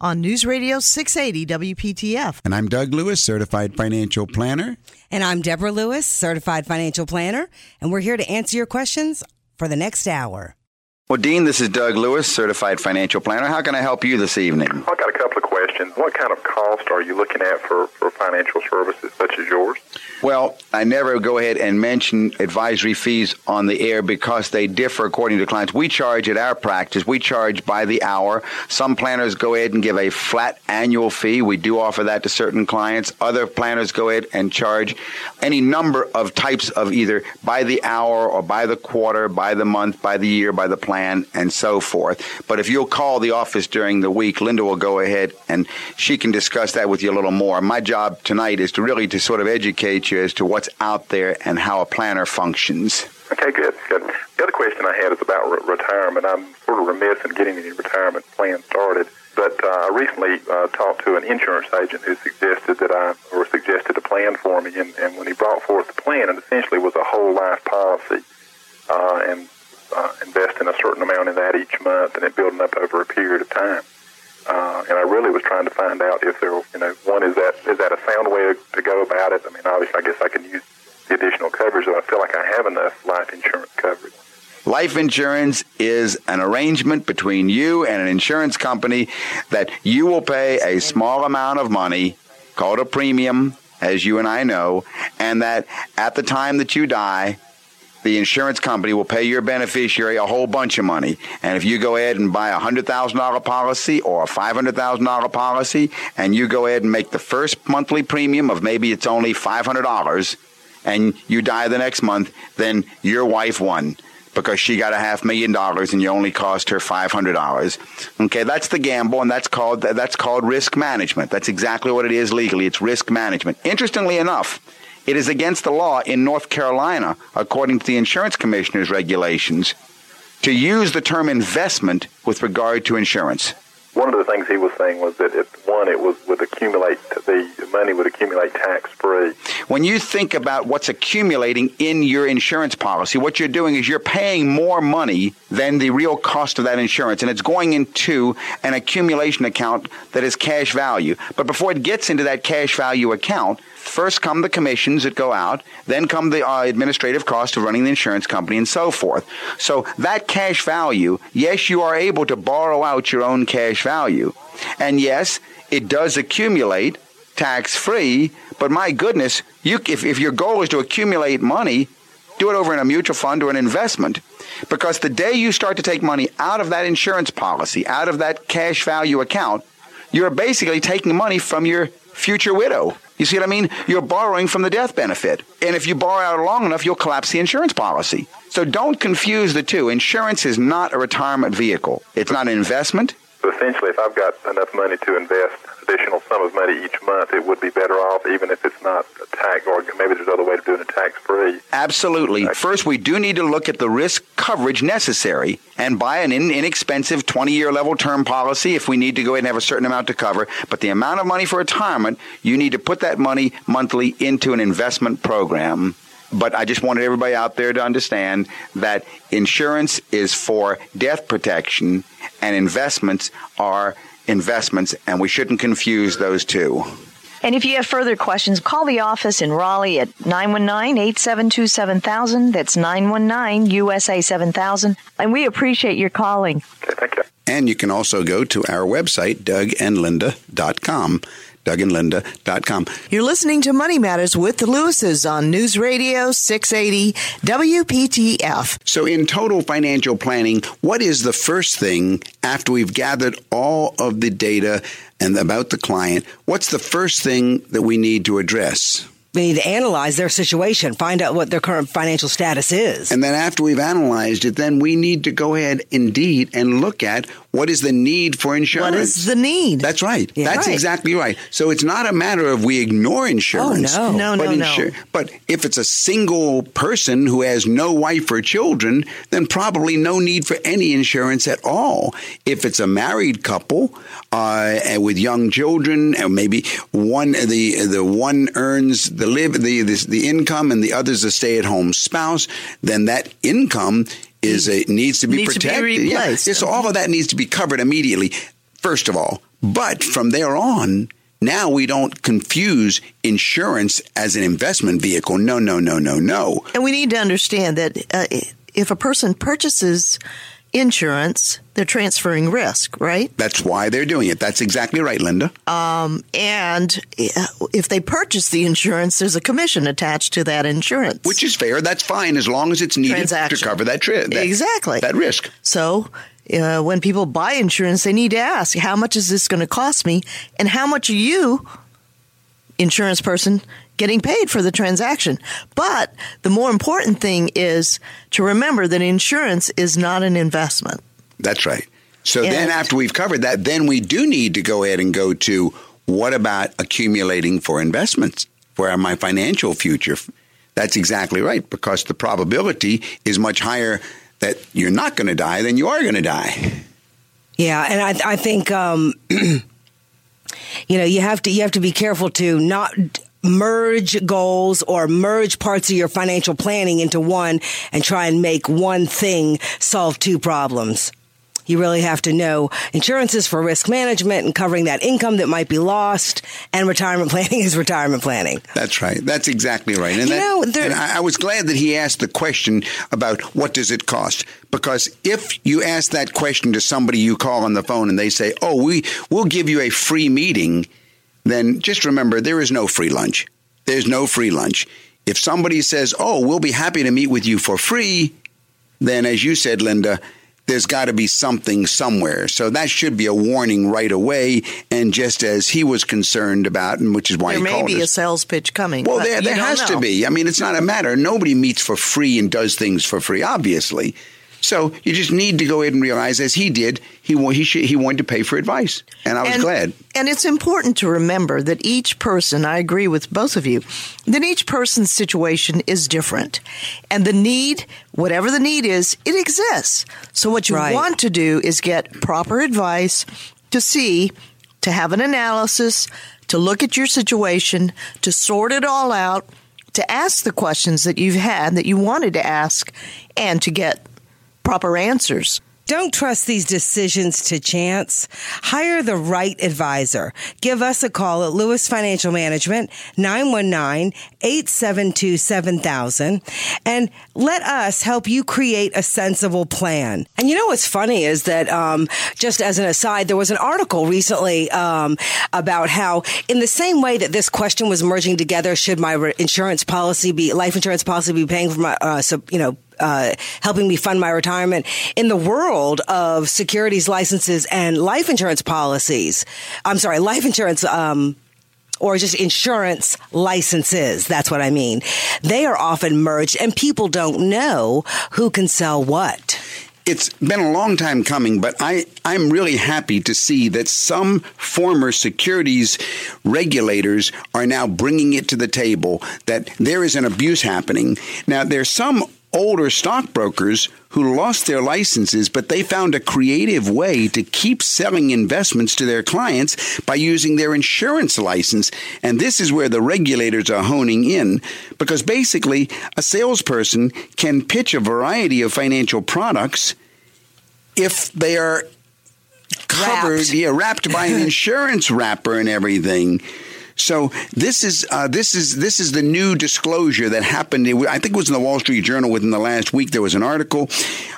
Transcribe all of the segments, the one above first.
on News Radio 680 WPTF. And I'm Doug Lewis, certified financial planner. And I'm Deborah Lewis, certified financial planner, and we're here to answer your questions for the next hour. Well, Dean, this is Doug Lewis, certified financial planner. How can I help you this evening? I've got a couple of questions. What kind of cost are you looking at for, for financial services such as yours? Well, I never go ahead and mention advisory fees on the air because they differ according to clients. We charge at our practice, we charge by the hour. Some planners go ahead and give a flat annual fee. We do offer that to certain clients. Other planners go ahead and charge any number of types of either by the hour or by the quarter, by the month, by the year, by the plan, and so forth. But if you'll call the office during the week, Linda will go ahead and she can discuss that with you a little more. My job tonight is to really to sort of educate you as to what's out there and how a planner functions. Okay, good, good. The other question I had is about re- retirement. I'm sort of remiss in getting any retirement plan started, but uh, I recently uh, talked to an insurance agent who suggested that I, or suggested a plan for me, and, and when he brought forth the plan, it essentially was a whole life policy, uh, and uh, investing a certain amount in that each month, and it building up over a period of time. Uh, and I really was trying to find out if there, you know, one is that is that a sound way to, to go about it? I mean, obviously, I guess I can use the additional coverage, but I feel like I have enough life insurance coverage. Life insurance is an arrangement between you and an insurance company that you will pay a small amount of money, called a premium, as you and I know, and that at the time that you die, the insurance company will pay your beneficiary a whole bunch of money. And if you go ahead and buy a $100,000 policy or a $500,000 policy, and you go ahead and make the first monthly premium of maybe it's only $500, and you die the next month, then your wife won because she got a half million dollars and you only cost her five hundred dollars. Okay, that's the gamble, and that's called that's called risk management. That's exactly what it is legally. It's risk management. Interestingly enough, it is against the law in North Carolina, according to the insurance commissioner's regulations, to use the term investment with regard to insurance. One of the things he was saying was that if one, it was would accumulate the money would accumulate tax free. When you think about what's accumulating in your insurance policy, what you're doing is you're paying more money than the real cost of that insurance, and it's going into an accumulation account that is cash value. But before it gets into that cash value account, first come the commissions that go out, then come the uh, administrative cost of running the insurance company, and so forth. So that cash value, yes, you are able to borrow out your own cash value, and yes, it does accumulate tax free. But my goodness, you if, if your goal is to accumulate money, do it over in a mutual fund or an investment. Because the day you start to take money out of that insurance policy, out of that cash value account, you're basically taking money from your future widow. You see what I mean? You're borrowing from the death benefit. And if you borrow out long enough, you'll collapse the insurance policy. So don't confuse the two. Insurance is not a retirement vehicle. It's not an investment. So essentially, if I've got enough money to invest additional sum of money each month, it would be better off, even if it's not a tax, or maybe there's other way of doing it tax free. Absolutely. First, we do need to look at the risk coverage necessary and buy an in- inexpensive 20 year level term policy if we need to go ahead and have a certain amount to cover. But the amount of money for retirement, you need to put that money monthly into an investment program. But I just wanted everybody out there to understand that insurance is for death protection and investments are investments, and we shouldn't confuse those two. And if you have further questions, call the office in Raleigh at 919-872-7000. That's 919-USA-7000. And we appreciate your calling. Okay, thank you. And you can also go to our website, dougandlinda.com DougAndLinda.com. You're listening to Money Matters with the Lewises on News Radio 680 WPTF. So, in total financial planning, what is the first thing after we've gathered all of the data and about the client? What's the first thing that we need to address? We need to analyze their situation, find out what their current financial status is. And then after we've analyzed it, then we need to go ahead indeed and look at what is the need for insurance. What is the need? That's right. Yeah. That's Right. exactly right. So it's not a matter of we ignore insurance. Oh, no. No, but no, no. But if it's a single person who has no wife or children, then probably no need for any insurance at all. If it's a married couple uh, with young children, and maybe one the the one earns the live the the, the income and the other's a stay at home spouse, then that income is a, needs to be Needs to be protected. Yeah. Yeah, so all of that needs to be covered immediately. First of all, but from there on. Now we don't confuse insurance as an investment vehicle. No, no, no, no, no. And we need to understand that uh, if a person purchases insurance, they're transferring risk, right? That's why they're doing it. That's exactly right, Linda. And uh, if they purchase the insurance, there's a commission attached to that insurance. Which is fair. That's fine as long as it's needed to cover that trip. Exactly. That risk. So, uh, when people buy insurance, they need to ask, how much is this going to cost me? And how much are you, insurance person, getting paid for the transaction? But the more important thing is to remember that insurance is not an investment. That's right. So And- then after we've covered that, then we do need to go ahead and go to what about accumulating for investments for my financial future? That's exactly right because the probability is much higher that you're not going to die than you are going to die. Yeah, and I, I think um, you know you have to you have to be careful to not merge goals or merge parts of your financial planning into one and try and make one thing solve two problems. You really have to know insurances for risk management and covering that income that might be lost, and retirement planning is retirement planning. That's right. That's exactly right. And, You that- know, there- and I, I was glad that he asked the question about what does it cost? Because if you ask that question to somebody you call on the phone and they say, "Oh, we we'll give you a free meeting," then just remember there is no free lunch. There's no free lunch. If somebody says, "Oh, we'll be happy to meet with you for free," then as you said, Linda, there's got to be something somewhere. So that should be a warning right away. And just as he was concerned about, and which is why there he may be a sales pitch coming. Well, there, there has to be. I mean, it's not a matter. Nobody meets for free and does things for free, obviously. So you just need to go ahead and realize, as he did, he he should, he wanted to pay for advice, and I was and, glad. And it's important to remember that each person, I agree with both of you, that each person's situation is different. And the need, whatever the need is, it exists. So what you Right. want to do is get proper advice to see, to have an analysis, to look at your situation, to sort it all out, to ask the questions that you've had that you wanted to ask, and to get proper answers. Don't trust these decisions to chance. Hire the right advisor. Give us a call at Lewis Financial Management, 919-872-7000, and let us help you create a sensible plan. And you know what's funny is that, um, just as an aside, there was an article recently um, about how, in the same way that this question was merging together, should my insurance policy be, life insurance policy be paying for my, uh, so, you know, uh, helping me fund my retirement in the world of securities licenses and life insurance policies. I'm sorry, life insurance, um, or just insurance licenses. That's what I mean. They are often merged and people don't know who can sell what. It's been a long time coming, but I, I'm really happy to see that some former securities regulators are now bringing it to the table that there is an abuse happening. Now, there's some older stockbrokers who lost their licenses, but they found a creative way to keep selling investments to their clients by using their insurance license. And this is where the regulators are honing in because basically a salesperson can pitch a variety of financial products if they are covered, Wrapped. yeah, wrapped by an insurance wrapper and everything. So this is uh, this is this is the new disclosure that happened. I think it was in the Wall Street Journal within the last week. There was an article.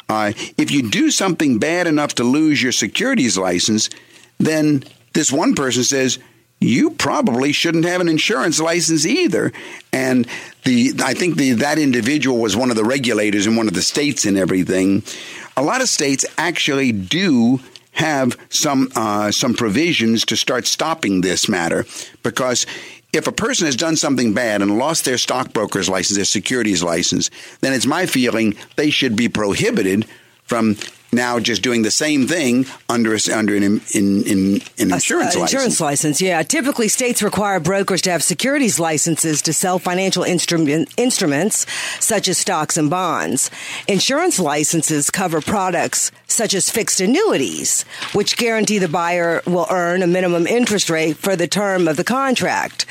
Uh, if you do something bad enough to lose your securities license, then this one person says you probably shouldn't have an insurance license either. And the I think the that individual was one of the regulators in one of the states and everything. A lot of states actually do have some uh, some provisions to start stopping this matter because if a person has done something bad and lost their stockbroker's license, their securities license, then it's my feeling they should be prohibited from now just doing the same thing under a, under an, in, in, an insurance a, license. Insurance license, yeah. Typically, states require brokers to have securities licenses to sell financial instrument, instruments such as stocks and bonds. Insurance licenses cover products such as fixed annuities, which guarantee the buyer will earn a minimum interest rate for the term of the contract.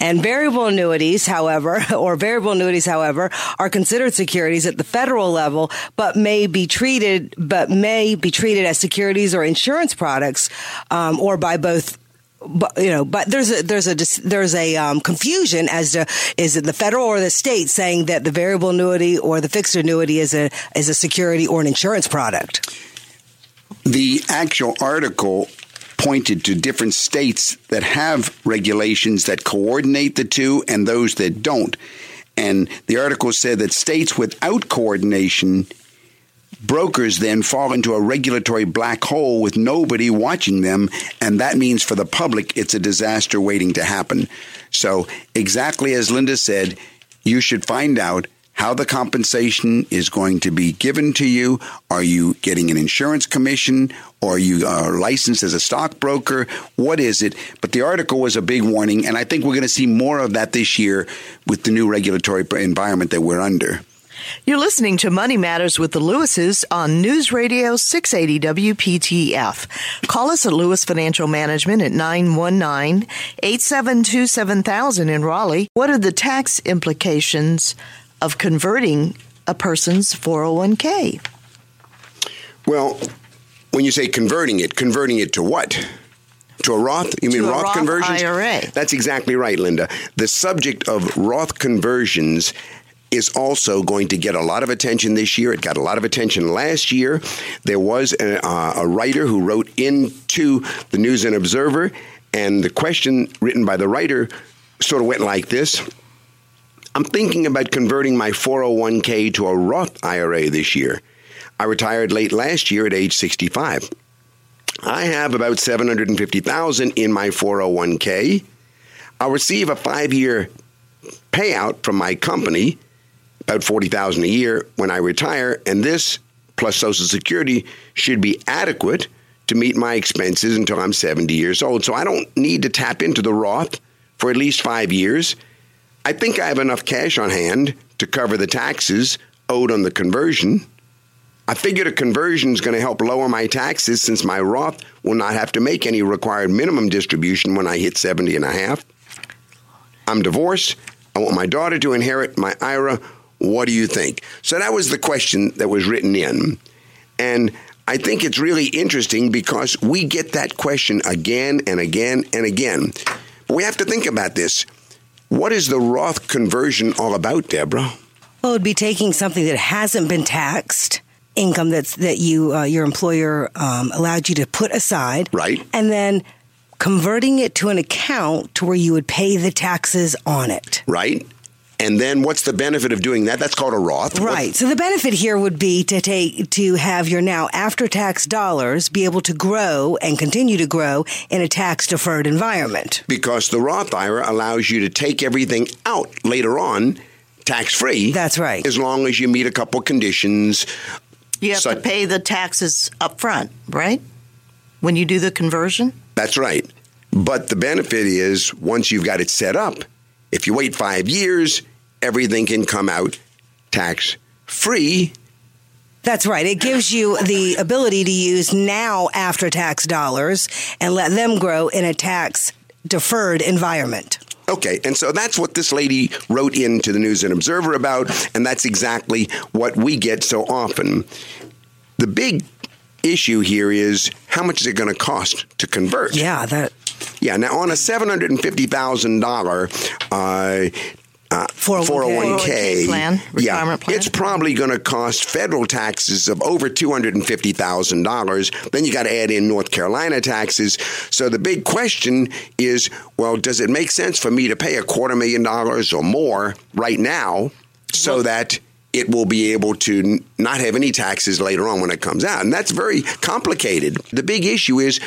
And variable annuities, however, or variable annuities, however, are considered securities at the federal level, but may be treated, but may be treated as securities or insurance products, um, or by both but you know, but there's a there's a there's a um, confusion as to is it the federal or the state saying that the variable annuity or the fixed annuity is a is a security or an insurance product. The actual article pointed to different states that have regulations that coordinate the two and those that don't. And the article said that states without coordination, brokers then fall into a regulatory black hole with nobody watching them. And that means for the public, it's a disaster waiting to happen. So, exactly as Linda said, you should find out how the compensation is going to be given to you. Are you getting an insurance commission? Or are you uh, licensed as a stockbroker? What is it? But the article was a big warning, and I think we're going to see more of that this year with the new regulatory environment that we're under. You're listening to Money Matters with the Lewises on News Radio 680 WPTF. Call us at Lewis Financial Management at 919-872-7000 in Raleigh. What are the tax implications of converting a person's 401k. Well, when you say converting it, converting it to what? To a Roth? You mean to Roth, Roth conversions? IRA. That's exactly right, Linda. The subject of Roth conversions is also going to get a lot of attention this year. It got a lot of attention last year. There was a, uh, a writer who wrote into the News and Observer, and the question written by the writer sort of went like this I'm thinking about converting my 401k to a Roth IRA this year. I retired late last year at age 65. I have about 750,000 in my 401k. I'll receive a 5-year payout from my company, about 40,000 a year when I retire, and this plus social security should be adequate to meet my expenses until I'm 70 years old. So I don't need to tap into the Roth for at least 5 years I think I have enough cash on hand to cover the taxes owed on the conversion. I figured a conversion is going to help lower my taxes since my Roth will not have to make any required minimum distribution when I hit 70 and a half. I'm divorced. I want my daughter to inherit my IRA. What do you think? So that was the question that was written in. And I think it's really interesting because we get that question again and again and again. But we have to think about this. What is the Roth conversion all about, Deborah? Well, it would be taking something that hasn't been taxed, income that's that you uh, your employer um, allowed you to put aside, right, and then converting it to an account to where you would pay the taxes on it, right. And then what's the benefit of doing that? That's called a Roth. Right. What? So the benefit here would be to take to have your now after tax dollars be able to grow and continue to grow in a tax deferred environment. Because the Roth IRA allows you to take everything out later on tax free. That's right. As long as you meet a couple conditions. You have to pay the taxes up front, right? When you do the conversion? That's right. But the benefit is once you've got it set up, if you wait five years, everything can come out tax free. That's right. It gives you the ability to use now after tax dollars and let them grow in a tax deferred environment. Okay, and so that's what this lady wrote into the News and Observer about, and that's exactly what we get so often. The big issue here is how much is it going to cost to convert? Yeah, that. Yeah, now on a seven hundred and fifty thousand uh, uh, 401k. 401k plan, yeah, plan. it's probably going to cost federal taxes of over two hundred and fifty thousand dollars. Then you got to add in North Carolina taxes. So the big question is, well, does it make sense for me to pay a quarter million dollars or more right now, so that it will be able to n- not have any taxes later on when it comes out? And that's very complicated. The big issue is.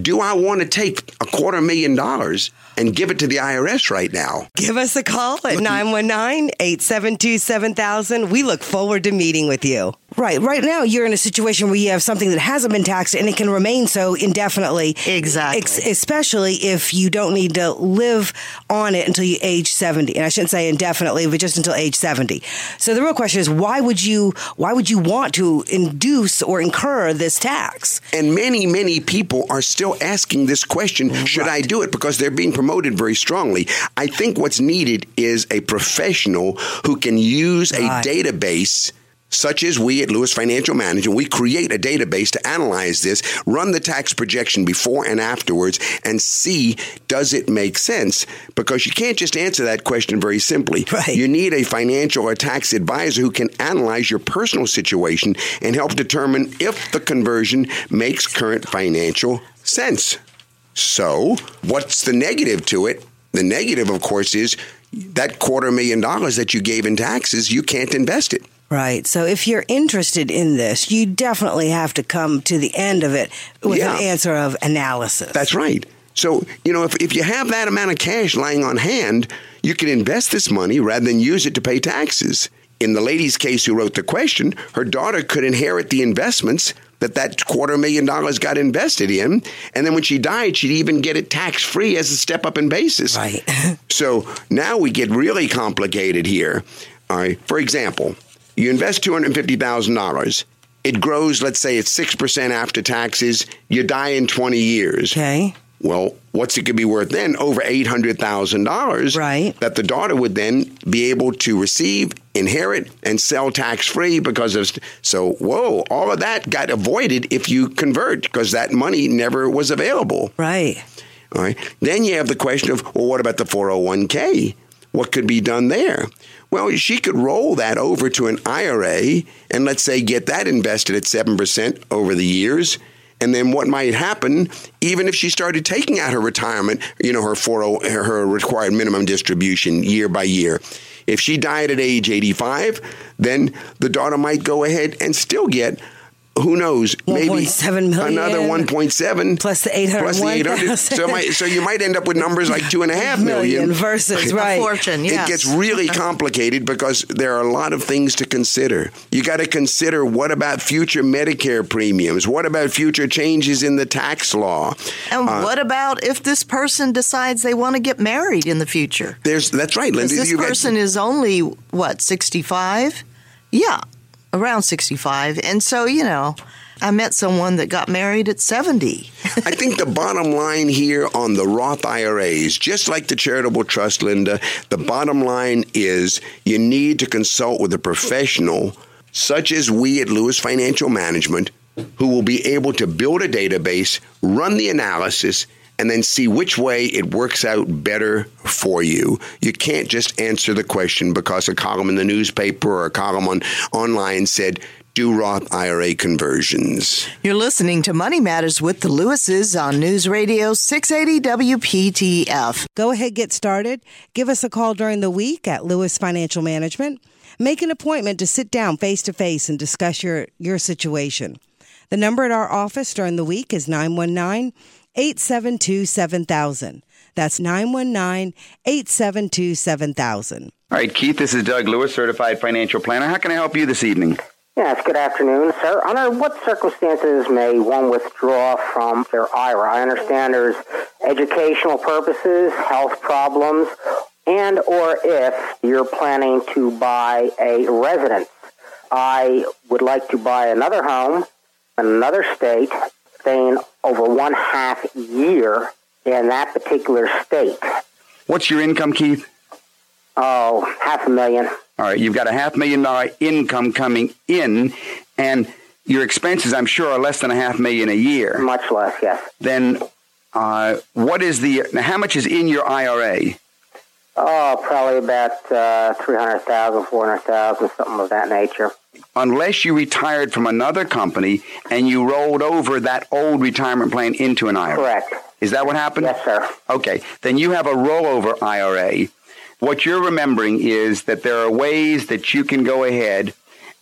Do I want to take a quarter million dollars and give it to the IRS right now? Give us a call at 919 872 7000. We look forward to meeting with you. Right. Right now, you're in a situation where you have something that hasn't been taxed and it can remain so indefinitely. Exactly. Ex- especially if you don't need to live on it until you age 70. And I shouldn't say indefinitely, but just until age 70. So the real question is why would you why would you want to induce or incur this tax? And many, many people are still asking this question should I do it? Because they're being promoted very strongly. I think what's needed is a professional who can use Right. a database. Such as we at Lewis Financial Management, we create a database to analyze this, run the tax projection before and afterwards, and see does it make sense? Because you can't just answer that question very simply. Right. You need a financial or tax advisor who can analyze your personal situation and help determine if the conversion makes current financial sense. So, what's the negative to it? The negative, of course, is that quarter million dollars that you gave in taxes, you can't invest it. Right. So if you're interested in this, you definitely have to come to the end of it with Yeah. an answer of analysis. That's right. So, you know, if, if you have that amount of cash lying on hand, you can invest this money rather than use it to pay taxes. In the lady's case who wrote the question, her daughter could inherit the investments that that quarter million dollars got invested in. And then when she died, she'd even get it tax free as a step up in basis. Right. So now we get really complicated here. All right. For example, you invest $250,000. It grows, let's say it's 6% after taxes. You die in 20 years. okay. Well, what's it could be worth then? Over eight hundred thousand dollars, Right. That the daughter would then be able to receive, inherit, and sell tax free because of. So, whoa, all of that got avoided if you convert because that money never was available. Right. All right. Then you have the question of, well, what about the 401k? What could be done there? Well, she could roll that over to an IRA and let's say get that invested at 7% over the years. And then what might happen, even if she started taking out her retirement, you know, her 40, her required minimum distribution year by year. If she died at age 85, then the daughter might go ahead and still get who knows, maybe 1.7 million. another 1.7 Plus the 801,000. plus the 800. So, might, so you might end up with numbers like two and a half million. Million versus, right. fortune, yes. It gets really complicated because there are a lot of things to consider. You got to consider what about future Medicare premiums? What about future changes in the tax law? And Uh, what about if this person decides they want to get married in the future? There's that's right, Linda. This You got- person is only what sixty-five? Yeah, around sixty-five. And so you know, I met someone that got married at seventy. I think the bottom line here on the Roth IRAs, just like the charitable trust, Linda, the bottom line is you need to consult with a professional, such as we at Lewis Financial Management, who will be able to build a database, run the analysis, and then see which way it works out better for you. You can't just answer the question because a column in the newspaper or a column on online said, do Roth IRA conversions. You're listening to Money Matters with the Lewises on News Radio 680 WPTF. Go ahead, get started. Give us a call during the week at Lewis Financial Management. Make an appointment to sit down face to face and discuss your, your situation. The number at our office during the week is 919 872 7000. That's 919 872 7000. All right, Keith, this is Doug Lewis, certified financial planner. How can I help you this evening? Yes, good afternoon, sir. Under what circumstances may one withdraw from their IRA? I understand there's educational purposes, health problems, and or if you're planning to buy a residence. I would like to buy another home in another state, staying over one half year in that particular state. What's your income, Keith? Oh, half a million. All right, you've got a half million dollar income coming in, and your expenses, I'm sure, are less than a half million a year. Much less, yes. Then, uh, what is the? How much is in your IRA? Oh, probably about uh, 300000 400000 something of that nature. Unless you retired from another company and you rolled over that old retirement plan into an IRA. Correct. Is that what happened? Yes, sir. Okay, then you have a rollover IRA. What you're remembering is that there are ways that you can go ahead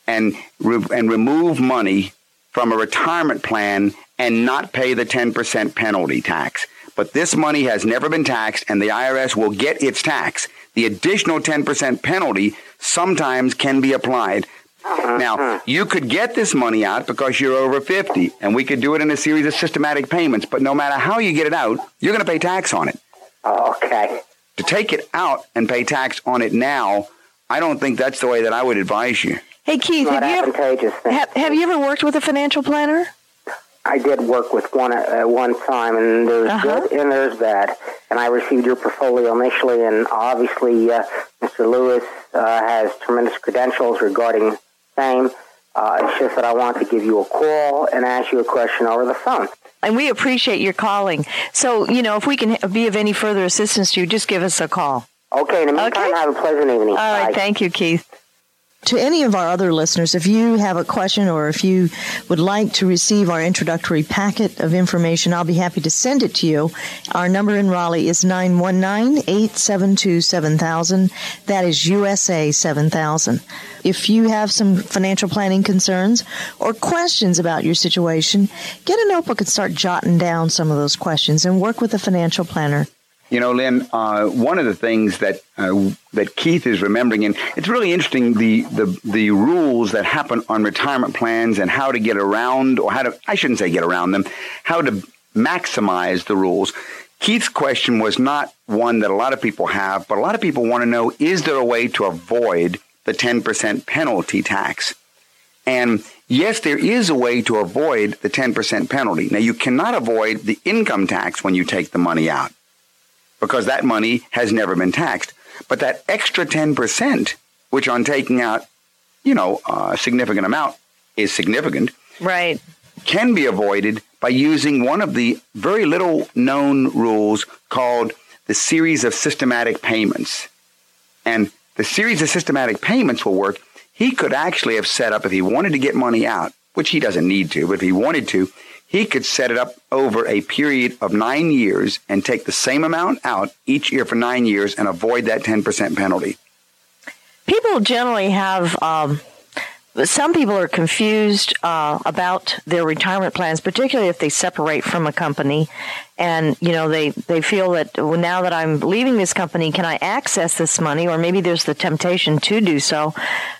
and re- and remove money from a retirement plan and not pay the 10% penalty tax. But this money has never been taxed and the IRS will get its tax. The additional 10% penalty sometimes can be applied. Now, you could get this money out because you're over 50 and we could do it in a series of systematic payments, but no matter how you get it out, you're going to pay tax on it. Oh, okay. To take it out and pay tax on it now, I don't think that's the way that I would advise you. Hey, Keith, have you, ever, have, have you ever worked with a financial planner? I did work with one at, at one time, and there's Uh-huh. good and there's bad. And I received your portfolio initially, and obviously, uh, Mr. Lewis uh, has tremendous credentials regarding same. Uh, it's just that I want to give you a call and ask you a question over the phone. And we appreciate your calling. So, you know, if we can be of any further assistance to you, just give us a call. Okay, in the meantime, Okay. have a pleasant evening. All right. Bye. Thank you, Keith. To any of our other listeners, if you have a question or if you would like to receive our introductory packet of information, I'll be happy to send it to you. Our number in Raleigh is 919-872-7000. That is USA 7000. If you have some financial planning concerns or questions about your situation, get a notebook and start jotting down some of those questions and work with a financial planner. You know, Lynn, uh, one of the things that uh, that Keith is remembering, and it's really interesting the, the the rules that happen on retirement plans and how to get around, or how to I shouldn't say get around them, how to maximize the rules. Keith's question was not one that a lot of people have, but a lot of people want to know: Is there a way to avoid the ten percent penalty tax? And yes, there is a way to avoid the 10% penalty. Now, you cannot avoid the income tax when you take the money out because that money has never been taxed. But that extra 10%, which on taking out, you know, a significant amount is significant, Right. can be avoided by using one of the very little known rules called the series of systematic payments. And the series of systematic payments will work. He could actually have set up, if he wanted to get money out, which he doesn't need to, but if he wanted to, he could set it up over a period of nine years and take the same amount out each year for nine years and avoid that 10% penalty. People generally have. Um, some people are confused uh, about their retirement plans, particularly if they separate from a company, and you know they they feel that well, now that I'm leaving this company, can I access this money? Or maybe there's the temptation to do so,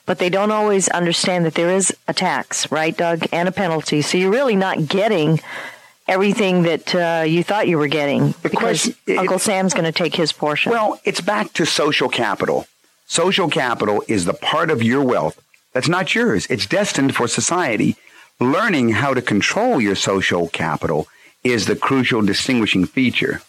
but they don't always understand that there is a tax, right, Doug, and a penalty. So you're really not getting everything that uh, you thought you were getting because question- it- Uncle Sam's going to take his portion. Well, it's back to social capital. Social capital is the part of your wealth that's not yours. It's destined for society. Learning how to control your social capital is the crucial distinguishing feature.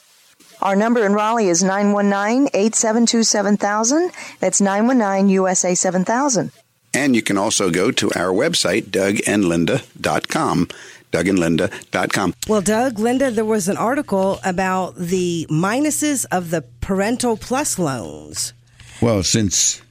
Our number in Raleigh is 919-872-7000. That's 919-USA 7000. And you can also go to our website, dougandlinda.com. dougandlinda.com. Well, Doug, Linda, there was an article about the minuses of the parental plus loans. Well, since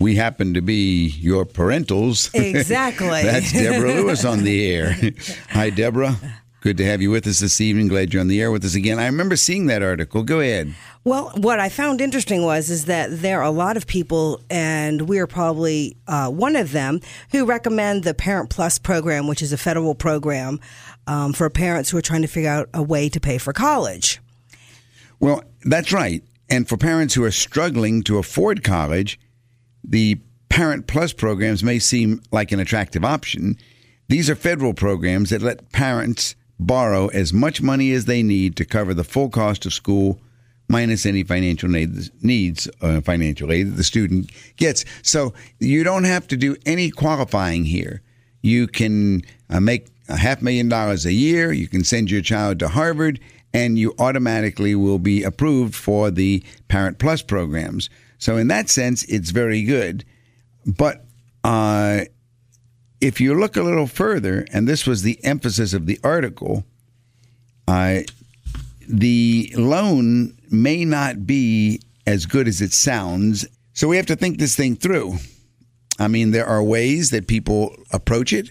we happen to be your parentals, Exactly. that's Deborah Lewis on the air. Hi, Deborah. Good to have you with us this evening. Glad you're on the air with us again. I remember seeing that article. Go ahead. Well, what I found interesting was is that there are a lot of people, and we are probably uh, one of them, who recommend the Parent Plus program, which is a federal program um, for parents who are trying to figure out a way to pay for college. Well, that's right. And for parents who are struggling to afford college, the Parent Plus programs may seem like an attractive option. These are federal programs that let parents borrow as much money as they need to cover the full cost of school minus any financial needs, uh, financial aid that the student gets. So you don't have to do any qualifying here. You can uh, make a half million dollars a year. You can send your child to Harvard, and you automatically will be approved for the Parent Plus programs. So in that sense, it's very good. But uh, if you look a little further, and this was the emphasis of the article, uh, the loan may not be as good as it sounds. So we have to think this thing through. I mean, there are ways that people approach it.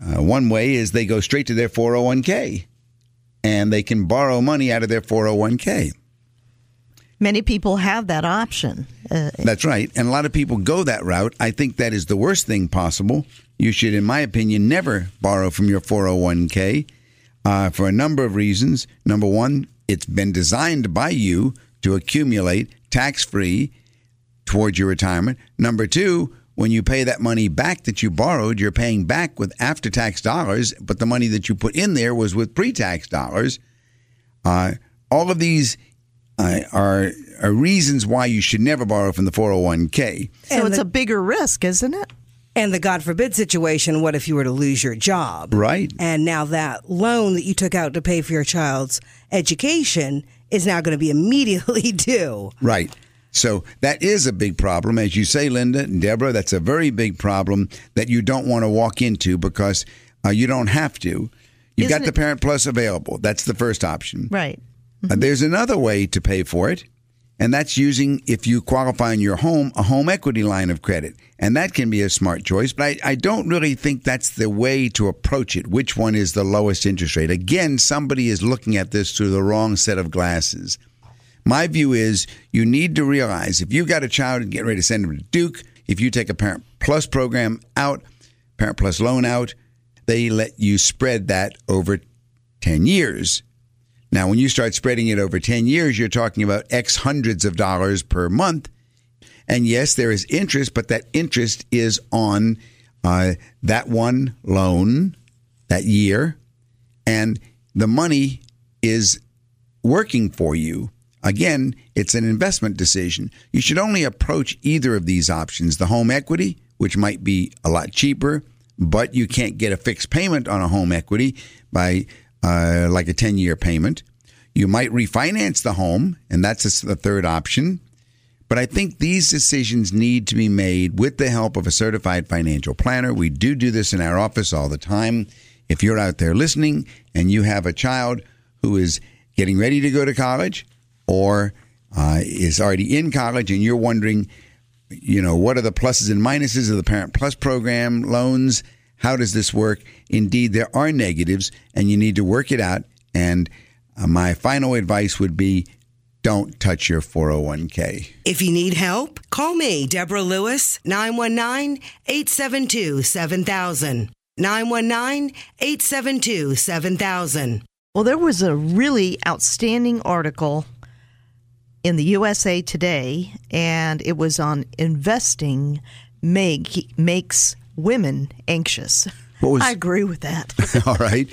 Uh, one way is they go straight to their 401k and they can borrow money out of their 401k. Many people have that option. Uh, That's right. And a lot of people go that route. I think that is the worst thing possible. You should, in my opinion, never borrow from your 401k uh, for a number of reasons. Number one, it's been designed by you to accumulate tax free towards your retirement. Number two, when you pay that money back that you borrowed, you're paying back with after tax dollars, but the money that you put in there was with pre tax dollars. Uh, all of these uh, are, are reasons why you should never borrow from the 401k. so And it's the- a bigger risk, isn't it? And the God forbid situation, what if you were to lose your job? Right. And now that loan that you took out to pay for your child's education is now going to be immediately due. Right. So that is a big problem. As you say, Linda and Deborah, that's a very big problem that you don't want to walk into because uh, you don't have to. You've got Isn't the it- Parent Plus available. That's the first option. Right. Uh, there's another way to pay for it, and that's using, if you qualify in your home, a home equity line of credit. And that can be a smart choice, but I, I don't really think that's the way to approach it. Which one is the lowest interest rate? Again, somebody is looking at this through the wrong set of glasses. My view is you need to realize if you've got a child and get ready to send them to Duke, if you take a Parent Plus program out, Parent Plus loan out, they let you spread that over 10 years. Now, when you start spreading it over 10 years, you're talking about X hundreds of dollars per month. And yes, there is interest, but that interest is on uh, that one loan that year. And the money is working for you. Again, it's an investment decision. You should only approach either of these options the home equity, which might be a lot cheaper, but you can't get a fixed payment on a home equity by uh, like a 10 year payment. You might refinance the home, and that's the third option. But I think these decisions need to be made with the help of a certified financial planner. We do do this in our office all the time. If you're out there listening and you have a child who is getting ready to go to college or uh, is already in college and you're wondering, you know, what are the pluses and minuses of the Parent Plus program loans? How does this work? Indeed, there are negatives and you need to work it out. And uh, my final advice would be don't touch your 401k. If you need help, call me, Deborah Lewis, 919 872 7000. 919 872 7000. Well, there was a really outstanding article in the USA Today, and it was on investing make, makes women anxious. Was- I agree with that. All right.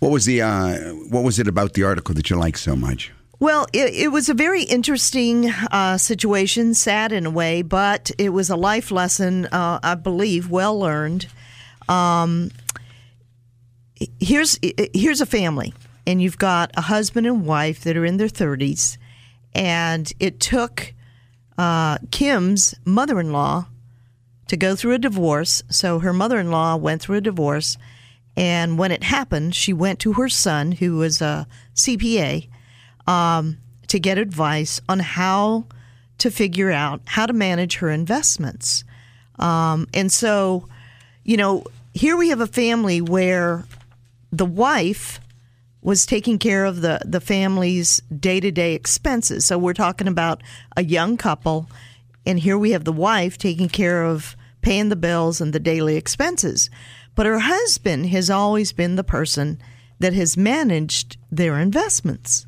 What was the uh, what was it about the article that you liked so much? Well, it, it was a very interesting uh, situation, sad in a way, but it was a life lesson, uh, I believe, well learned. Um, here's here's a family, and you've got a husband and wife that are in their thirties, and it took uh, Kim's mother-in-law to go through a divorce. So her mother-in-law went through a divorce, and when it happened, she went to her son, who was a CPA, um, to get advice on how to figure out how to manage her investments. Um, and so, you know, here we have a family where the wife was taking care of the, the family's day to day expenses. So we're talking about a young couple, and here we have the wife taking care of paying the bills and the daily expenses. But her husband has always been the person that has managed their investments.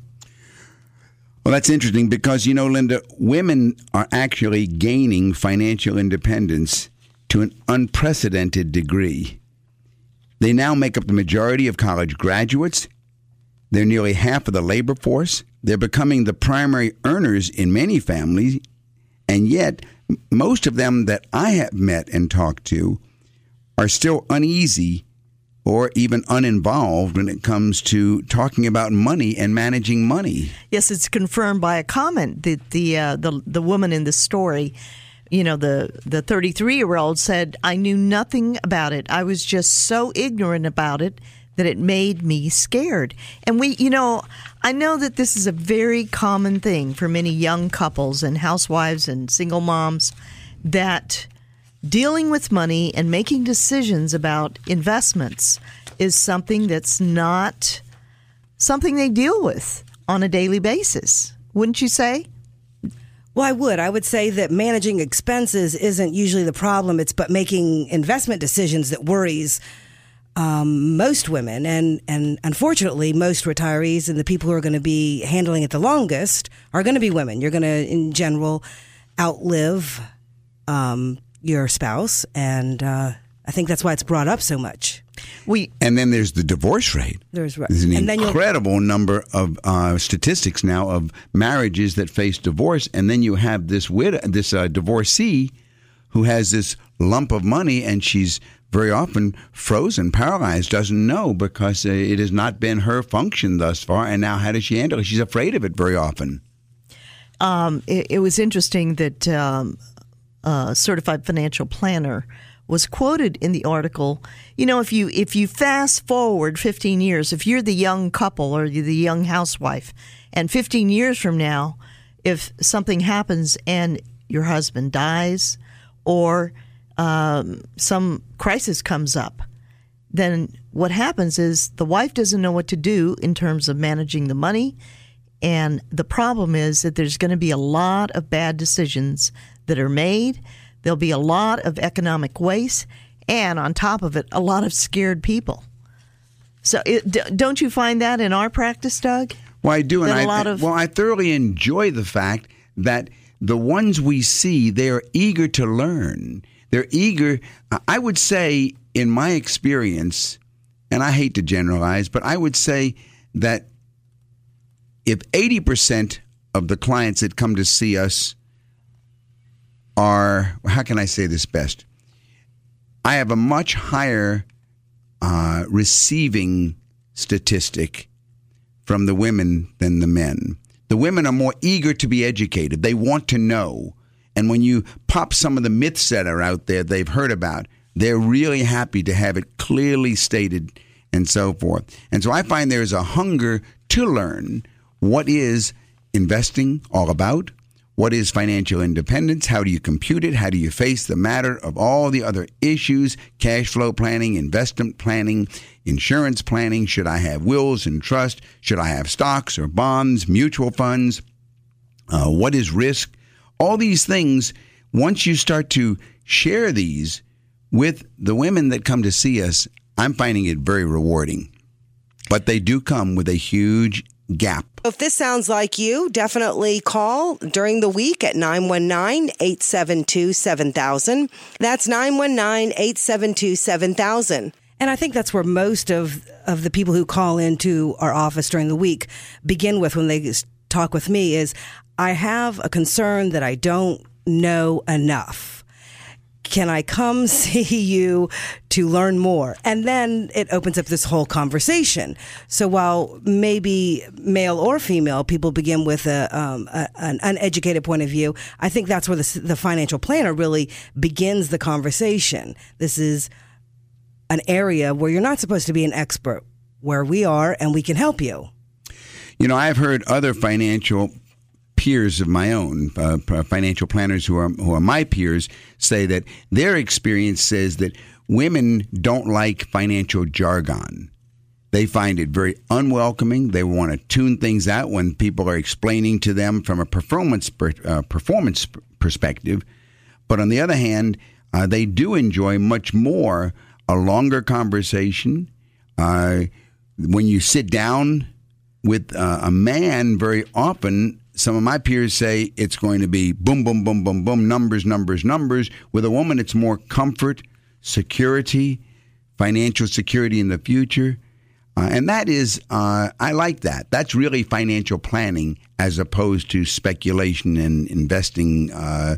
Well, that's interesting because, you know, Linda, women are actually gaining financial independence to an unprecedented degree. They now make up the majority of college graduates. They're nearly half of the labor force. They're becoming the primary earners in many families. And yet, most of them that I have met and talked to are still uneasy or even uninvolved when it comes to talking about money and managing money. Yes, it's confirmed by a comment that the uh, the the woman in the story, you know, the the 33 year old said, "I knew nothing about it. I was just so ignorant about it that it made me scared. And we, you know, I know that this is a very common thing for many young couples and housewives and single moms that dealing with money and making decisions about investments is something that's not something they deal with on a daily basis. Wouldn't you say? Well, I would. I would say that managing expenses isn't usually the problem. It's but making investment decisions that worries um, most women, and and unfortunately, most retirees and the people who are going to be handling it the longest are going to be women. You're going to, in general, outlive um, your spouse, and uh, I think that's why it's brought up so much. We And then there's the divorce rate. There's There's an and then incredible number of uh, statistics now of marriages that face divorce, and then you have this widow, this uh, divorcee, who has this lump of money, and she's very often frozen, paralyzed, doesn't know because it has not been her function thus far, and now how does she handle it? She's afraid of it very often. um, it, it was interesting that um, a certified financial planner was quoted in the article. You know, if you if you fast forward 15 years, if you're the young couple or the young housewife, and 15 years from now, if something happens and your husband dies or um, some crisis comes up, then what happens is the wife doesn't know what to do in terms of managing the money. And the problem is that there's going to be a lot of bad decisions that are made. There'll be a lot of economic waste. And on top of it, a lot of scared people. So, it, don't you find that in our practice, Doug? Well, I do, and a I lot of- well, I thoroughly enjoy the fact that the ones we see, they are eager to learn. They're eager. I would say, in my experience, and I hate to generalize, but I would say that if eighty percent of the clients that come to see us are, how can I say this best? I have a much higher uh, receiving statistic from the women than the men. The women are more eager to be educated. They want to know. And when you pop some of the myths that are out there they've heard about, they're really happy to have it clearly stated and so forth. And so I find there's a hunger to learn what is investing all about, what is financial independence, how do you compute it, how do you face the matter of all the other issues, cash flow planning, investment planning, insurance planning, should I have wills and trust, should I have stocks or bonds, mutual funds, uh, what is risk, all these things, once you start to share these with the women that come to see us, I'm finding it very rewarding. But they do come with a huge gap. If this sounds like you, definitely call during the week at 919 872 7000. That's 919 872 7000. And I think that's where most of, of the people who call into our office during the week begin with when they talk with me is I have a concern that I don't know enough can I come see you to learn more? And then it opens up this whole conversation. So while maybe male or female people begin with a, um, a an uneducated point of view, I think that's where the, the financial planner really begins the conversation. This is an area where you're not supposed to be an expert, where we are, and we can help you. You know, I've heard other financial peers of my own, uh, financial planners who are who are my peers, say that their experience says that women don't like financial jargon. They find it very unwelcoming. They want to tune things out when people are explaining to them from a performance per, uh, performance perspective. But on the other hand, uh, they do enjoy much more a longer conversation. Uh, when you sit down with uh, a man, very often some of my peers say it's going to be boom, boom, boom, boom, boom, numbers, numbers, numbers. With a woman, it's more comfort, security, financial security in the future. Uh, and that is, uh, I like that. That's really financial planning as opposed to speculation and investing uh,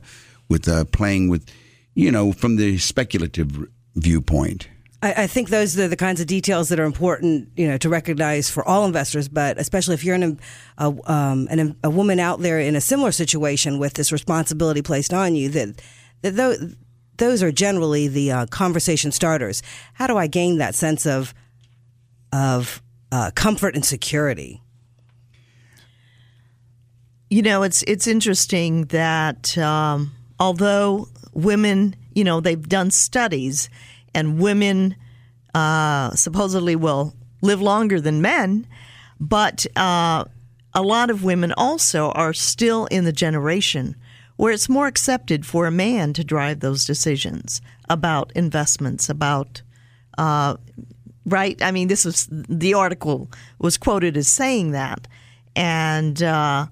with uh, playing with, you know, from the speculative viewpoint. I, I think those are the kinds of details that are important, you know, to recognize for all investors, but especially if you're a, um, an, a woman out there in a similar situation with this responsibility placed on you, that, that those, those are generally the uh, conversation starters. How do I gain that sense of of uh, comfort and security. You know, it's it's interesting that um, although women, you know, they've done studies, and women uh, supposedly will live longer than men, but uh, a lot of women also are still in the generation where it's more accepted for a man to drive those decisions about investments, about uh, right. I mean, this was the article was quoted as saying that, and uh,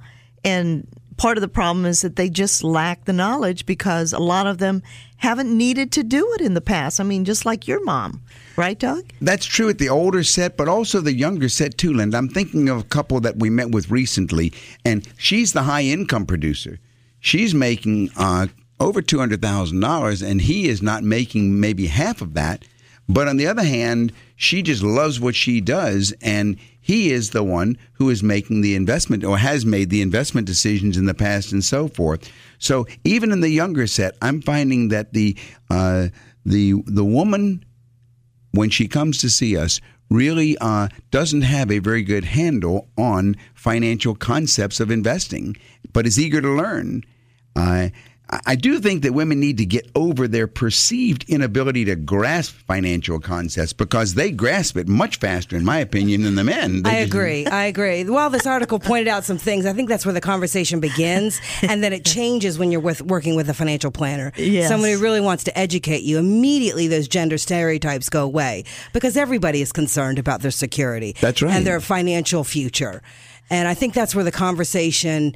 and part of the problem is that they just lack the knowledge because a lot of them haven't needed to do it in the past. I mean, just like your mom, right, Doug? That's true at the older set, but also the younger set too, Linda. I'm thinking of a couple that we met with recently, and she's the high income producer. She's making uh, over two hundred thousand dollars, and he is not making maybe half of that. But on the other hand, she just loves what she does, and he is the one who is making the investment or has made the investment decisions in the past and so forth. So even in the younger set, I'm finding that the uh, the the woman when she comes to see us really uh, doesn't have a very good handle on financial concepts of investing, but is eager to learn. Uh, I do think that women need to get over their perceived inability to grasp financial concepts because they grasp it much faster, in my opinion, than the men. They I just- agree. I agree. While this article pointed out some things, I think that's where the conversation begins, and then it changes when you're with working with a financial planner. Yes. Somebody who really wants to educate you. Immediately, those gender stereotypes go away because everybody is concerned about their security. That's right. and their financial future. And I think that's where the conversation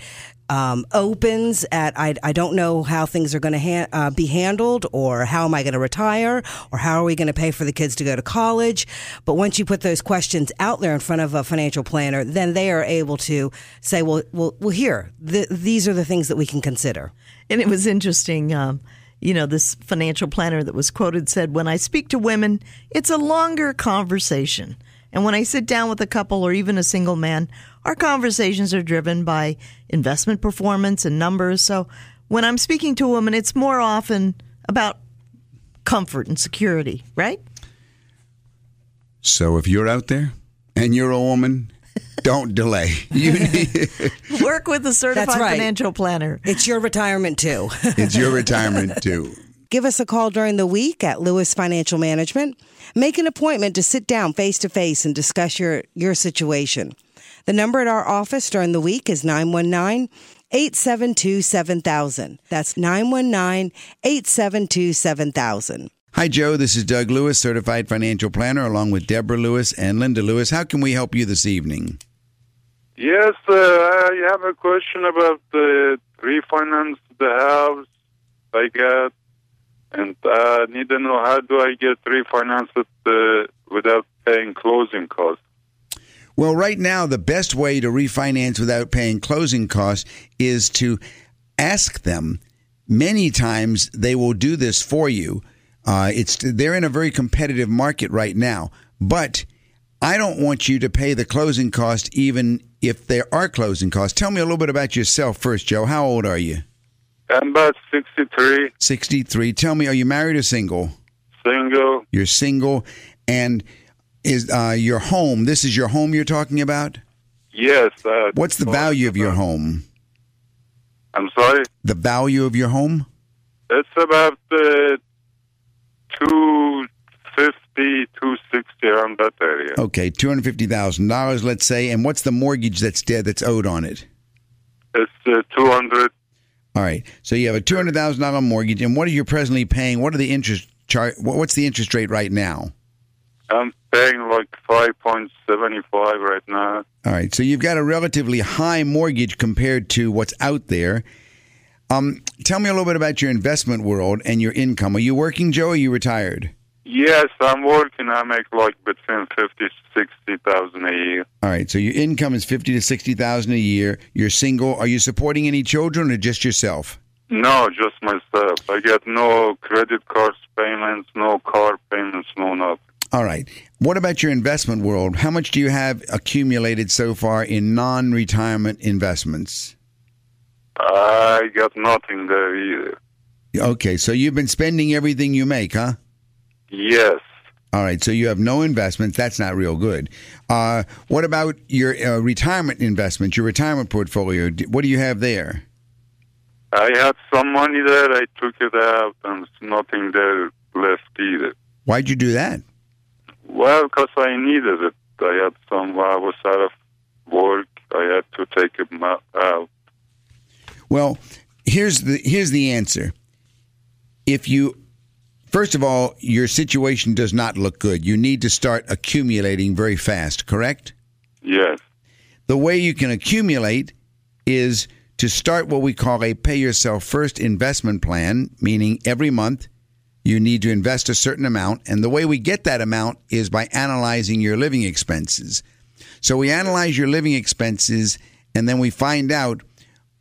um, opens at I, I don't know how things are going to ha- uh, be handled or how am I going to retire or how are we going to pay for the kids to go to college. But once you put those questions out there in front of a financial planner, then they are able to say, well, well, well here, th- these are the things that we can consider. And it was interesting. Um, you know, this financial planner that was quoted said, When I speak to women, it's a longer conversation. And when I sit down with a couple or even a single man, our conversations are driven by investment performance and numbers. So when I'm speaking to a woman, it's more often about comfort and security, right? So if you're out there and you're a woman, don't delay. You need, Work with a certified right. financial planner. It's your retirement too. it's your retirement too. Give us a call during the week at Lewis Financial Management. Make an appointment to sit down face to face and discuss your, your situation. The number at our office during the week is 919 872 7000. That's 919 872 7000. Hi, Joe. This is Doug Lewis, certified financial planner, along with Deborah Lewis and Linda Lewis. How can we help you this evening? Yes, uh, I have a question about the refinance the house I got, and I need to know how do I get refinanced uh, without paying closing costs. Well, right now, the best way to refinance without paying closing costs is to ask them. Many times they will do this for you. Uh, it's they're in a very competitive market right now, but I don't want you to pay the closing cost, even if there are closing costs. Tell me a little bit about yourself first, Joe. How old are you? I'm about 63, Sixty-three. Tell me, are you married or single? single. You're single, and is uh, your home? This is your home you're talking about. Yes. Uh, What's the value of your home? I'm sorry. The value of your home? It's about uh, 250, 260 around that area. Okay, two hundred fifty thousand dollars, let's say. And what's the mortgage that's dead that's owed on it? It's uh, 200. All right. So you have a two hundred thousand dollar mortgage, and what are you presently paying? What are the interest char- wha- What's the interest rate right now? I'm paying like 5.75 right now. All right. So you've got a relatively high mortgage compared to what's out there. Um, tell me a little bit about your investment world and your income. Are you working, Joe? Or are you retired? Yes, I'm working. I make like between 50 60,000 a year. All right. So your income is fifty to sixty thousand a year. You're single. Are you supporting any children or just yourself? No, just myself. I get no credit cards payments, no car payments, no nothing. All right. What about your investment world? How much do you have accumulated so far in non retirement investments? I got nothing there either. Okay, so you've been spending everything you make, huh? Yes. All right, so you have no investments. That's not real good. Uh, what about your uh, retirement investments, your retirement portfolio? What do you have there? I had some money there. I took it out, and nothing there left either. Why'd you do that? Well, because I needed it. I had some. I was out of work. I had to take it out. Well, here's the here's the answer. If you first of all, your situation does not look good. You need to start accumulating very fast, correct? Yes. The way you can accumulate is to start what we call a pay yourself first investment plan, meaning every month you need to invest a certain amount. And the way we get that amount is by analyzing your living expenses. So we analyze your living expenses and then we find out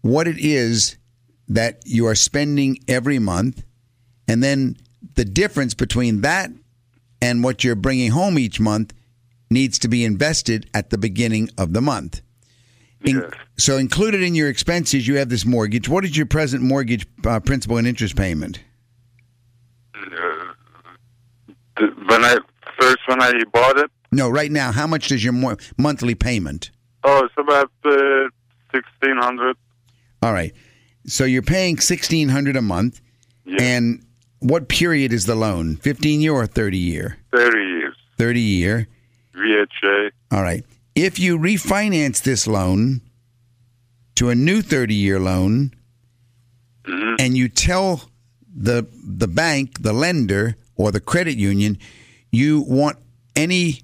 what it is that you are spending every month. And then the difference between that and what you're bringing home each month needs to be invested at the beginning of the month. In- Yes. So included in your expenses, you have this mortgage. What is your present mortgage uh, principal and interest payment? Th- When I first when I bought it, No, right now, how much does your mo- monthly payment? oh, it's about uh, sixteen hundred. All right. So you're paying sixteen hundred a month, Yeah. and what period is the loan? Fifteen year or thirty year? Thirty years. Thirty year. FHA. All right. If you refinance this loan to a new 30 year loan mm-hmm. and you tell the the bank, the lender or the credit union you want any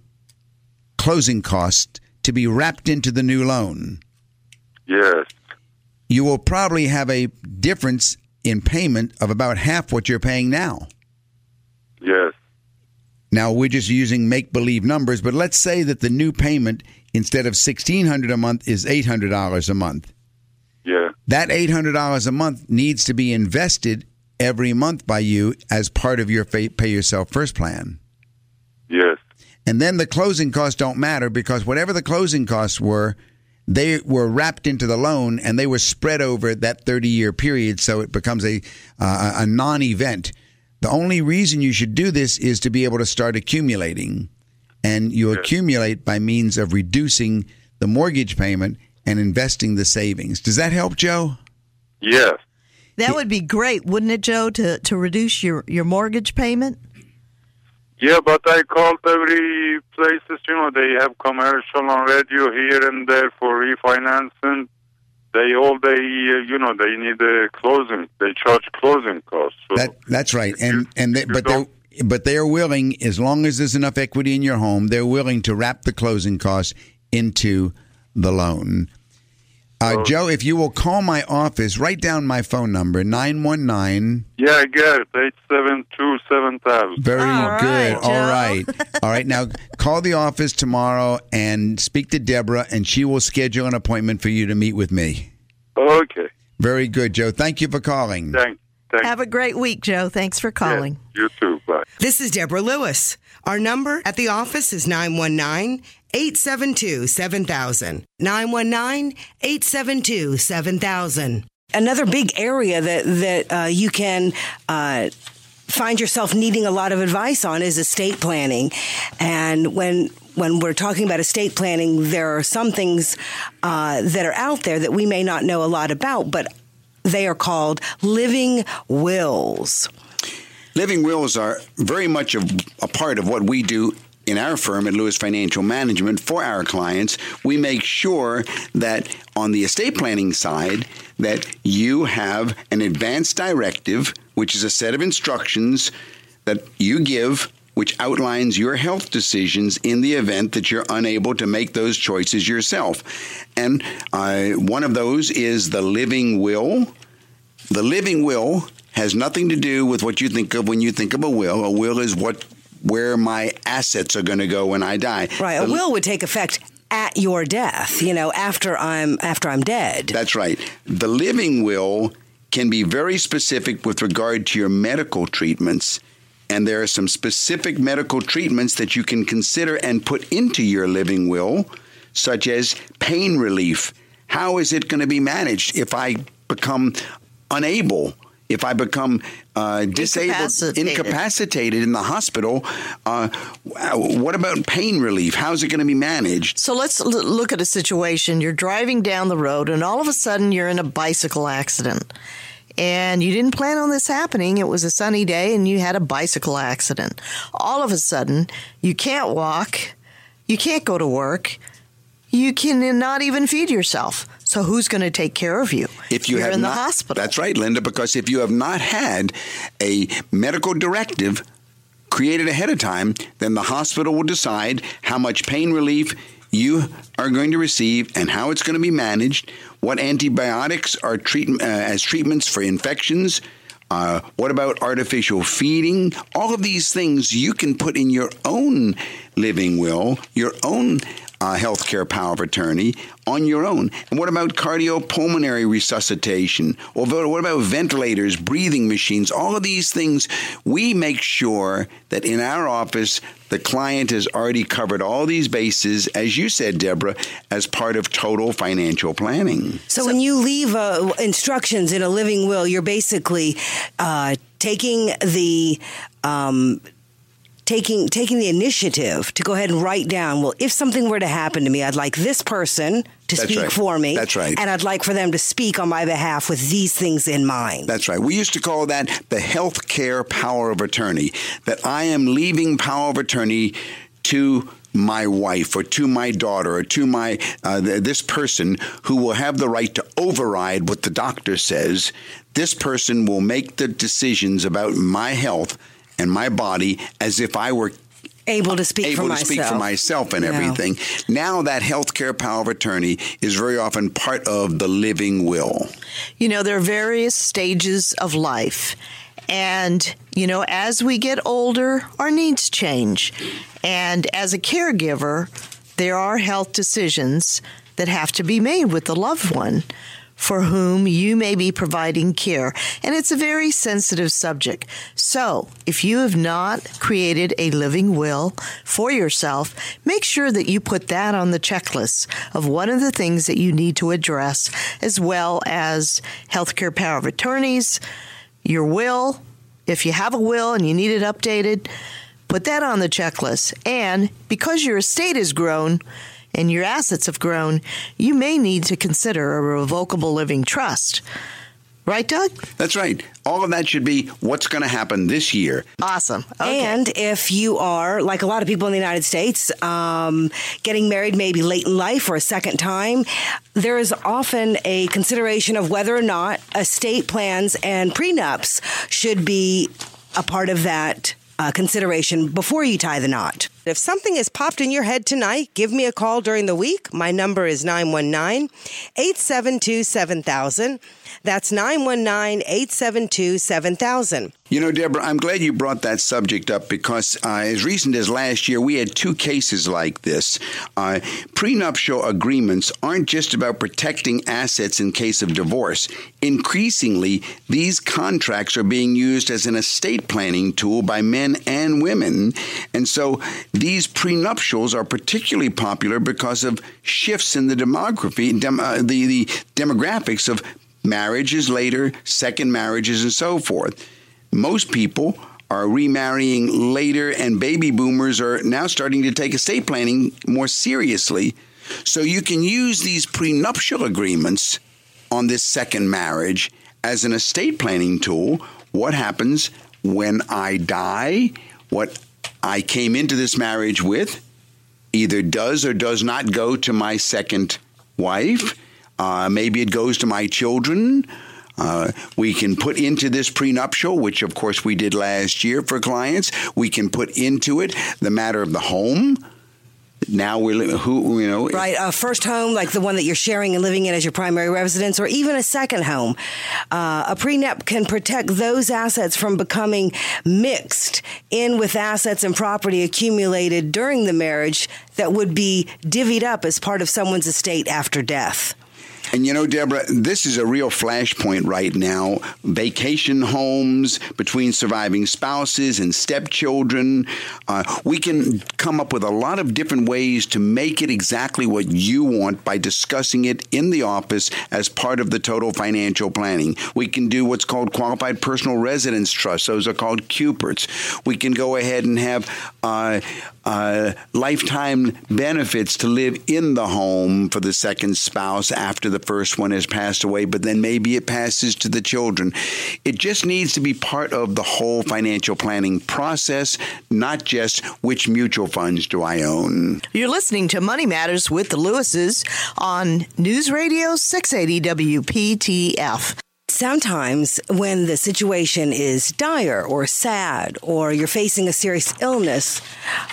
closing cost to be wrapped into the new loan, Yes. you will probably have a difference in payment of about half what you're paying now. Yes. Now we're just using make believe numbers, but let's say that the new payment instead of sixteen hundred a month is eight hundred dollars a month. Yeah. That eight hundred dollars a month needs to be invested every month by you as part of your pay yourself first plan. Yes. And then the closing costs don't matter because whatever the closing costs were, they were wrapped into the loan and they were spread over that 30 year period. So it becomes a, uh, a non event. The only reason you should do this is to be able to start accumulating. And you accumulate by means of reducing the mortgage payment and investing the savings. Does that help, Joe? Yes. That would be great, wouldn't it, Joe, to, to reduce your, your mortgage payment? Yeah, but I called every places, you know, they have commercial on radio here and there for refinancing. They all they, uh, you know, they need a closing. They charge closing costs. So That that's right, and and they, but they but they are willing, as long as there's enough equity in your home, they're willing to wrap the closing costs into the loan. Uh, Joe, if you will call my office, write down my phone number nine one nine. yeah, I get it. Eight seven two seven thousand. Very All good. right, All Joe. right. All right. Now call the office tomorrow and speak to Deborah, and she will schedule an appointment for you to meet with me. Okay. Very good, Joe. Thank you for calling. Thank. Thank. Have a great week, Joe. Thanks for calling. You too. Bye. This is Deborah Lewis. Our number at the office is 919 872 7000. 919 872 7000. Another big area that, that uh, you can. Uh, find yourself needing a lot of advice on is estate planning and when when we're talking about estate planning there are some things uh, that are out there that we may not know a lot about but they are called living wills Living wills are very much a, a part of what we do in our firm at Lewis Financial Management for our clients. We make sure that on the estate planning side that you have an advance directive, which is a set of instructions that you give which outlines your health decisions in the event that you're unable to make those choices yourself. And uh, one of those is the living will. The living will has nothing to do with what you think of when you think of a will. A will is what where my assets are going to go when I die. Right. A will would take effect at your death, you know, after I'm after I'm dead. That's right. The living will can be very specific with regard to your medical treatments. And there are some specific medical treatments that you can consider and put into your living will, such as pain relief. How is it going to be managed if I become unable if I become uh, disabled, Incapacitated. incapacitated in the hospital, uh, what about pain relief? How's it going to be managed? So let's l- look at a situation. You're driving down the road, and all of a sudden, you're in a bicycle accident. And you didn't plan on this happening. It was a sunny day, and you had a bicycle accident. All of a sudden, you can't walk, you can't go to work, you can not even feed yourself. So who's going to take care of you? If you You're have in not, the hospital. That's right, Linda, because if you have not had a medical directive created ahead of time, then the hospital will decide how much pain relief you are going to receive and how it's going to be managed, what antibiotics are treat, uh, as treatments for infections. Uh, what about artificial feeding? All of these things you can put in your own living will, your own uh, healthcare power of attorney on your own. And what about cardiopulmonary resuscitation? Or what about ventilators, breathing machines? All of these things, we make sure that in our office, the client has already covered all these bases, as you said, Deborah, as part of total financial planning. So, when you leave uh, instructions in a living will, you're basically uh, taking the um, taking taking the initiative to go ahead and write down. Well, if something were to happen to me, I'd like this person to That's speak right. for me. That's right. And I'd like for them to speak on my behalf with these things in mind. That's right. We used to call that the health care power of attorney, that I am leaving power of attorney to my wife or to my daughter or to my uh, th- this person who will have the right to override what the doctor says. This person will make the decisions about my health and my body as if I were able to speak able for to myself. speak for myself and everything. Now that healthcare power of attorney is very often part of the living will. You know, there are various stages of life. And, you know, as we get older, our needs change. And as a caregiver, there are health decisions that have to be made with the loved one for whom you may be providing care. And it's a very sensitive subject. So, if you have not created a living will for yourself, make sure that you put that on the checklist of one of the things that you need to address, as well as healthcare power of attorneys, your will. If you have a will and you need it updated, put that on the checklist. And because your estate has grown, and your assets have grown, you may need to consider a revocable living trust. Right, Doug? That's right. All of that should be what's going to happen this year. Awesome. Okay. And if you are, like a lot of people in the United States, um, getting married maybe late in life or a second time, there is often a consideration of whether or not estate plans and prenups should be a part of that uh, consideration before you tie the knot. If something has popped in your head tonight, give me a call during the week. My number is 919 872 7000. That's 919 872 7000. You know, Deborah, I'm glad you brought that subject up because uh, as recent as last year, we had two cases like this. Uh, prenuptial agreements aren't just about protecting assets in case of divorce. Increasingly, these contracts are being used as an estate planning tool by men and women. And so these prenuptials are particularly popular because of shifts in the demography, dem- uh, the, the demographics of marriages later, second marriages, and so forth most people are remarrying later, and baby boomers are now starting to take estate planning more seriously. So you can use these prenuptial agreements on this second marriage as an estate planning tool. What happens when I die? What I came into this marriage with either does or does not go to my second wife. Uh, maybe it goes to my children. Uh, we can put into this prenuptial, which of course we did last year for clients. We can put into it the matter of the home. Now we're who you know Right, a first home like the one that you're sharing and living in as your primary residence, or even a second home. Uh, a prenup can protect those assets from becoming mixed in with assets and property accumulated during the marriage that would be divvied up as part of someone's estate after death. And you know, Deborah, this is a real flashpoint right now. Vacation homes between surviving spouses and stepchildren. Uh, we can come up with a lot of different ways to make it exactly what you want by discussing it in the office as part of the total financial planning. We can do what's called qualified personal residence trusts. Those are called QPRTs. We can go ahead and have uh, uh, lifetime benefits to live in the home for the second spouse after the first one has passed away, but then maybe it passes to the children. It just needs to be part of the whole financial planning process, not just which mutual funds do I own. You're listening to Money Matters with the Lewises on News Radio 680 WPTF sometimes when the situation is dire or sad or you're facing a serious illness,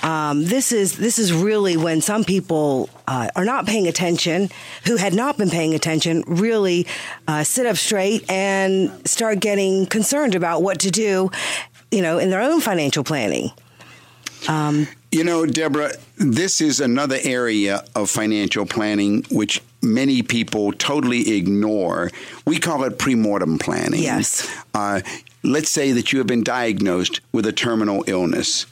um, this is this is really when some people uh, are not paying attention, who had not been paying attention, really uh, sit up straight and start getting concerned about what to do, you know, in their own financial planning. Um, you know, Deborah, this is another area of financial planning which many people totally ignore. We call it premortem planning. Yes. Uh, let's say that you have been diagnosed with a terminal illness.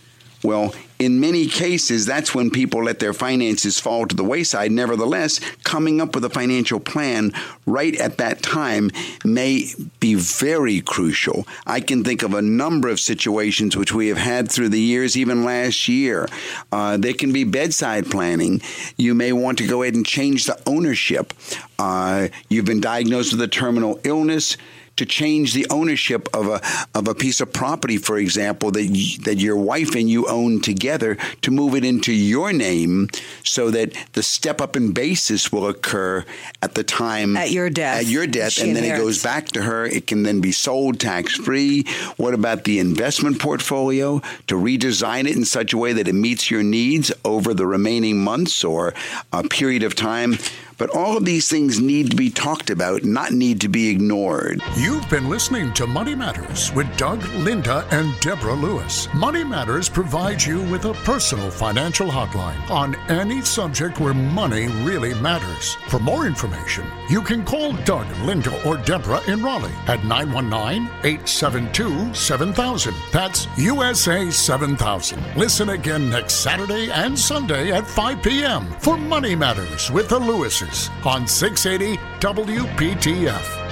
Well, in many cases, that's when people let their finances fall to the wayside. Nevertheless, coming up with a financial plan right at that time may be very crucial. I can think of a number of situations which we have had through the years, even last year. Uh, there can be bedside planning. You may want to go ahead and change the ownership. Uh, you've been diagnosed with a terminal illness to change the ownership of a of a piece of property, for example, that you, that your wife and you own together, to move it into your name, so that the step up in basis will occur at the time at your death. At your death, she and then inherits. it goes back to her. It can then be sold tax free. What about the investment portfolio to redesign it in such a way that it meets your needs over the remaining months or a period of time? But all of these things need to be talked about, not need to be ignored. You've been listening to Money Matters with Doug, Linda, and Deborah Lewis. Money Matters provides you with a personal financial hotline on any subject where money really matters. For more information, you can call Doug, Linda, or Deborah in Raleigh at 919 872 7000. That's USA 7000. Listen again next Saturday and Sunday at 5 p.m. for Money Matters with the Lewises on 680 WPTF.